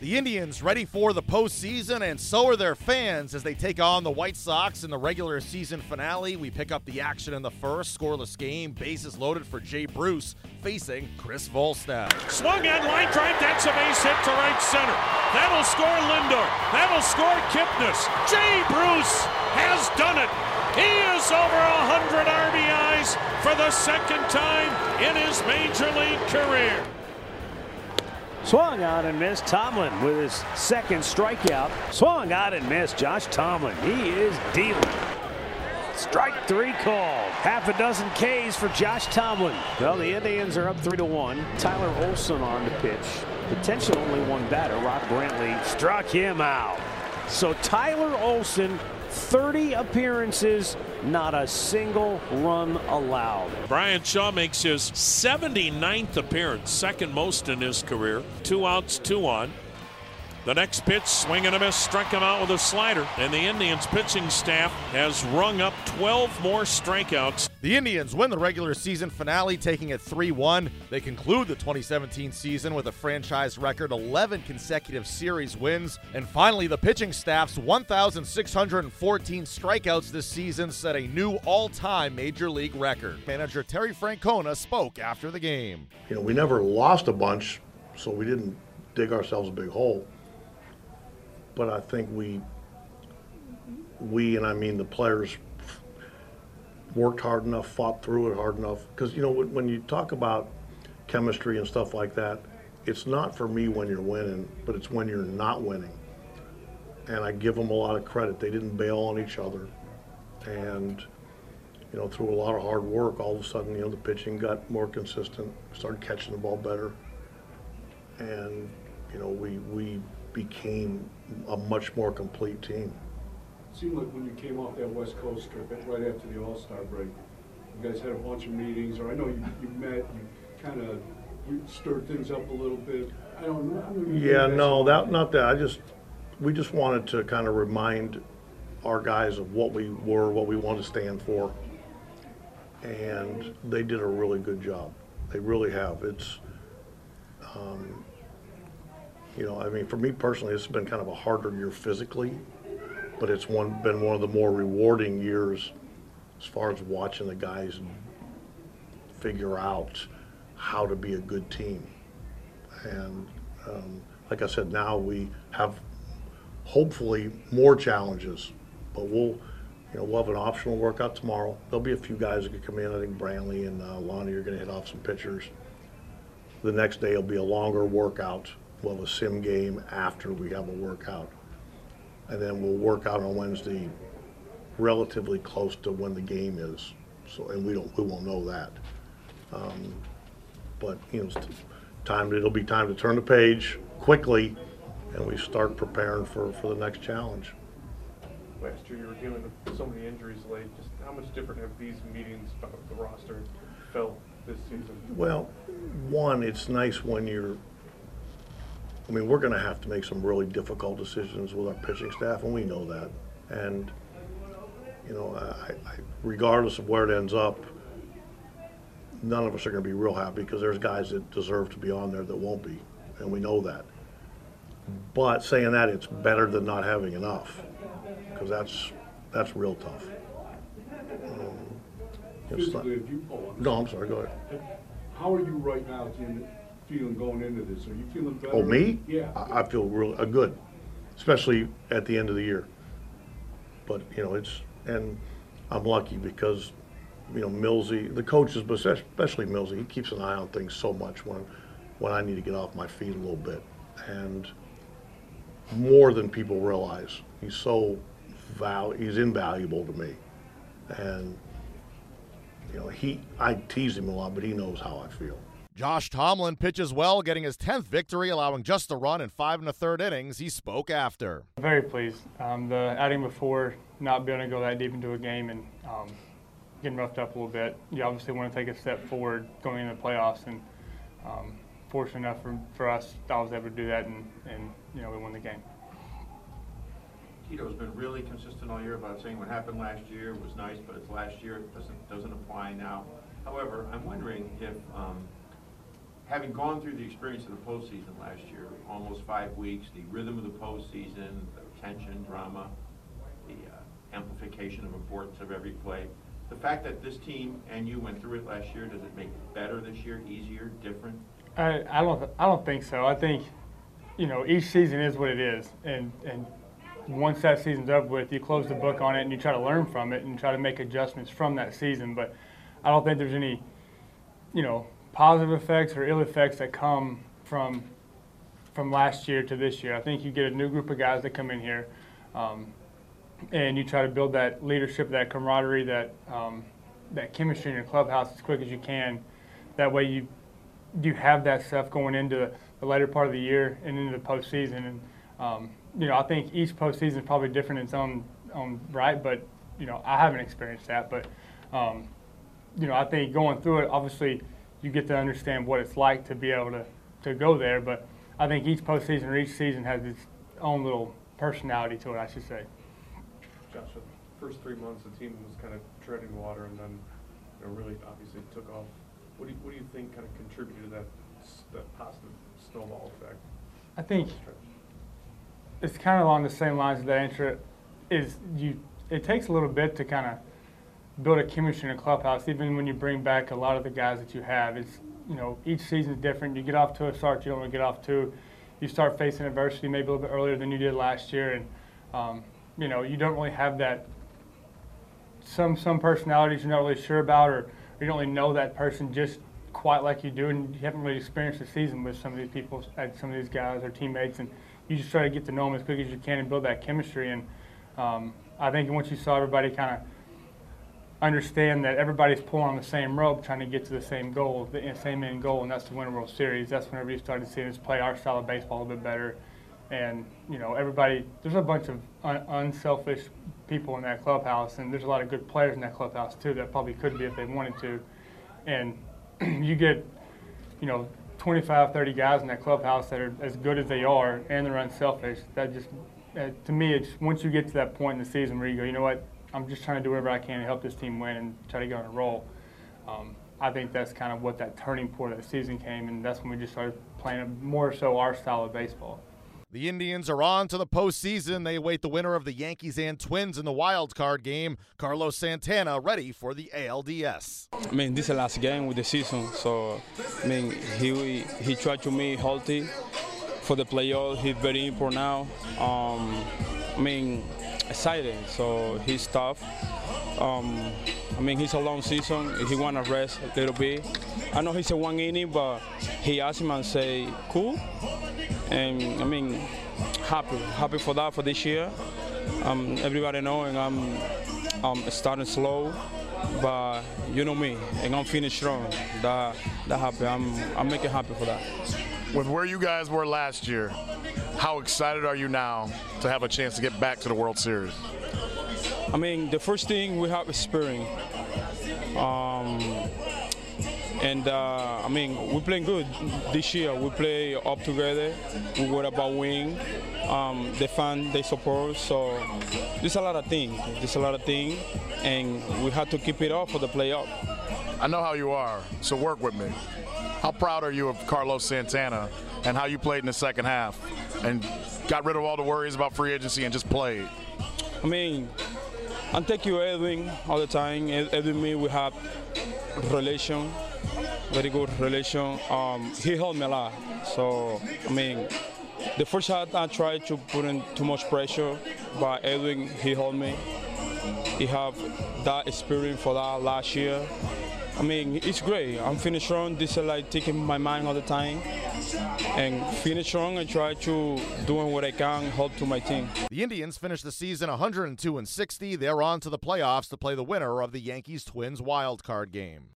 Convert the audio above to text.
The Indians ready for the postseason, and so are their fans as they take on the White Sox in the regular season finale. We pick up the action in the first scoreless game, bases loaded for Jay Bruce facing Chris Volstad. Swung on line drive, that's a base hit to right center. That'll score Lindor. That'll score Kipnis. Jay Bruce has done it. He is over 100 RBIs for the second time in his major league career. Swung out and missed Tomlin with his second strikeout. Swung out and missed Josh Tomlin. He is dealing. Strike three called. Half a dozen Ks for Josh Tomlin. Well, the Indians are up three to one. Tyler Olson on the pitch. Potential only one batter. Rock Brantley struck him out. So Tyler Olson 30 appearances, not a single run allowed. Bryan Shaw makes his 79th appearance, second most in his career. Two outs, two on. The next pitch, swing and a miss, struck him out with a slider. And the Indians pitching staff has rung up 12 more strikeouts. The Indians win the regular season finale, taking it 3 1. They conclude the 2017 season with a franchise record 11 consecutive series wins. And finally, the pitching staff's 1,614 strikeouts this season set a new all time major league record. Manager Terry Francona spoke after the game. You know, we never lost a bunch, so we didn't dig ourselves a big hole but I think we, we, and I mean the players, worked hard enough, fought through it hard enough. Because you know when, when you talk about chemistry and stuff like that, it's not for me when you're winning, but it's when you're not winning. And I give them a lot of credit. They didn't bail on each other, and you know through a lot of hard work, all of a sudden you know the pitching got more consistent, started catching the ball better, and you know we we became a much more complete team. It seemed like when you came off that West Coast trip, right after the All-Star break, you guys had a bunch of meetings, or I know you, you met, you kind of stirred things up a little bit. I don't know. Yeah, no, that not that. I just we just wanted to kind of remind our guys of what we were, what we want to stand for, and they did a really good job. They really have. It's um, you know, I mean, for me personally, it's been kind of a harder year physically, but it's one been one of the more rewarding years as far as watching the guys figure out how to be a good team. And um, like I said, now we have hopefully more challenges, but we'll. You know, we'll have an optional workout tomorrow. There'll be a few guys that could come in. I think Brantley and uh, Lonnie are going to hit off some pitchers. The next day will be a longer workout we'll have a sim game after we have a workout. And then we'll work out on Wednesday relatively close to when the game is. So, and we don't, we won't know that. Um, but, you know, it's time, it'll be time to turn the page quickly and we start preparing for, for the next challenge. Last year you were dealing with so many injuries late. Just how much different have these meetings about the roster felt this season? Well, one, it's nice when you're I mean, we're going to have to make some really difficult decisions with our pitching staff, and we know that. And, you know, I, I, regardless of where it ends up, none of us are going to be real happy because there's guys that deserve to be on there that won't be, and we know that. But saying that, it's better than not having enough because that's that's real tough. Um, you, oh, no, I'm sorry. Go ahead. How are you right now at the end? Feeling going into this? Are you feeling better? Oh, me? Yeah. I, I feel real uh, good, especially at the end of the year. But you know, it's and I'm lucky because you know Millsy, the coaches, but especially Millsy, he keeps an eye on things so much when when I need to get off my feet a little bit, and more than people realize. He's so val he's invaluable to me, and you know he I tease him a lot, but he knows how I feel. Josh Tomlin pitches well, getting his 10th victory, allowing just a run in five and a third innings. He spoke after. Very pleased. Um, the outing before, not being able to go that deep into a game and um, getting roughed up a little bit. You obviously want to take a step forward going into the playoffs, and um, fortunate enough for, for us, I was able to do that, and, and you know we won the game. Tito's been really consistent all year about saying what happened last year was nice, but it's last year. It doesn't doesn't apply now. However, I'm wondering if um, having gone through the experience of the postseason last year, almost five weeks, the rhythm of the postseason, the tension, drama, the uh, amplification of importance of every play. The fact that this team and you went through it last year, does it make it better this year, easier, different? I, I don't I don't think so. I think you know each season is what it is, and and once that season's up with, you close the book on it and you try to learn from it and try to make adjustments from that season. But I don't think there's any you know positive effects or ill effects that come from from last year to this year. I think you get a new group of guys that come in here. Um, and you try to build that leadership, that camaraderie, that um, that chemistry in your clubhouse as quick as you can. That way, you you have that stuff going into the later part of the year and into the postseason. And um, you know, I think each postseason is probably different in its own own right, but you know, I haven't experienced that. But um, you know, I think going through it, obviously, you get to understand what it's like to be able to to go there. But I think each postseason or each season has its own little personality to it, I should say. Josh, first three months, the team was kind of treading water, and then you know, really obviously took off. What do you, what do you think kind of contributed to that that positive snowball effect? I think it's kind of along the same lines of that answer. Is you? It takes a little bit to kind of build a chemistry in a clubhouse, even when you bring back a lot of the guys that you have. It's you know each season is different. You get off to a start you don't want to get off to. You start facing adversity maybe a little bit earlier than you did last year, and um, you know you don't really have that. Some some personalities you're not really sure about, or you don't really know that person just quite like you do, and you haven't really experienced the season with some of these people, some of these guys or teammates, and you just try to get to know them as quick as you can and build that chemistry. And um, I think once you saw everybody kind of understand that everybody's pulling on the same rope, trying to get to the same goal, the same end goal, and that's to win a World Series. That's whenever you started seeing us play our style of baseball a bit better. And you know, everybody. There's a bunch of un- unselfish people in that clubhouse, and there's a lot of good players in that clubhouse too that probably could be if they wanted to. And you get, you know, 25, 30 guys in that clubhouse that are as good as they are and they're unselfish. That just, uh, to me, it's once you get to that point in the season where you go, you know what, I'm just trying to do whatever I can to help this team win and try to get on a roll. Um, I think that's kind of what that turning point of the season came, and that's when we just started playing more so our style of baseball. The Indians are on to the postseason. They await the winner of the Yankees and Twins in the wild card game. Carlos Santana ready for the ALDS. I mean, this is the last game with the season, so I mean, he he tried to be healthy for the playoff. He's very important now. Um, I mean, excited. So he's tough. Um, I mean, he's a long season. He want to rest a little bit. I know he's a one inning, but he asked him and say, cool. And I mean, happy, happy for that for this year. Um, everybody knowing I'm, I'm starting slow, but you know me, and I'm finished strong. That that happy. I'm I'm making happy for that. With where you guys were last year, how excited are you now to have a chance to get back to the World Series? I mean, the first thing we have is spring. Um, and uh, I mean, we're playing good this year. We play up together. We worry about win. Um, the fan they support. So there's a lot of things. There's a lot of things, and we have to keep it up for the playoff. I know how you are, so work with me. How proud are you of Carlos Santana and how you played in the second half and got rid of all the worries about free agency and just played? I mean, I thank you, Edwin, all the time. Edwin and me, we have relation, very good relation. Um, he helped me a lot. So, I mean, the first shot I tried to put in too much pressure, but Edwin, he helped me. He have that experience for that last year. I mean, it's great. I'm finished strong. This is like taking my mind all the time. And finish strong and try to doing what I can, help to my team. The Indians finished the season 102 and 60. They're on to the playoffs to play the winner of the Yankees Twins wild card game.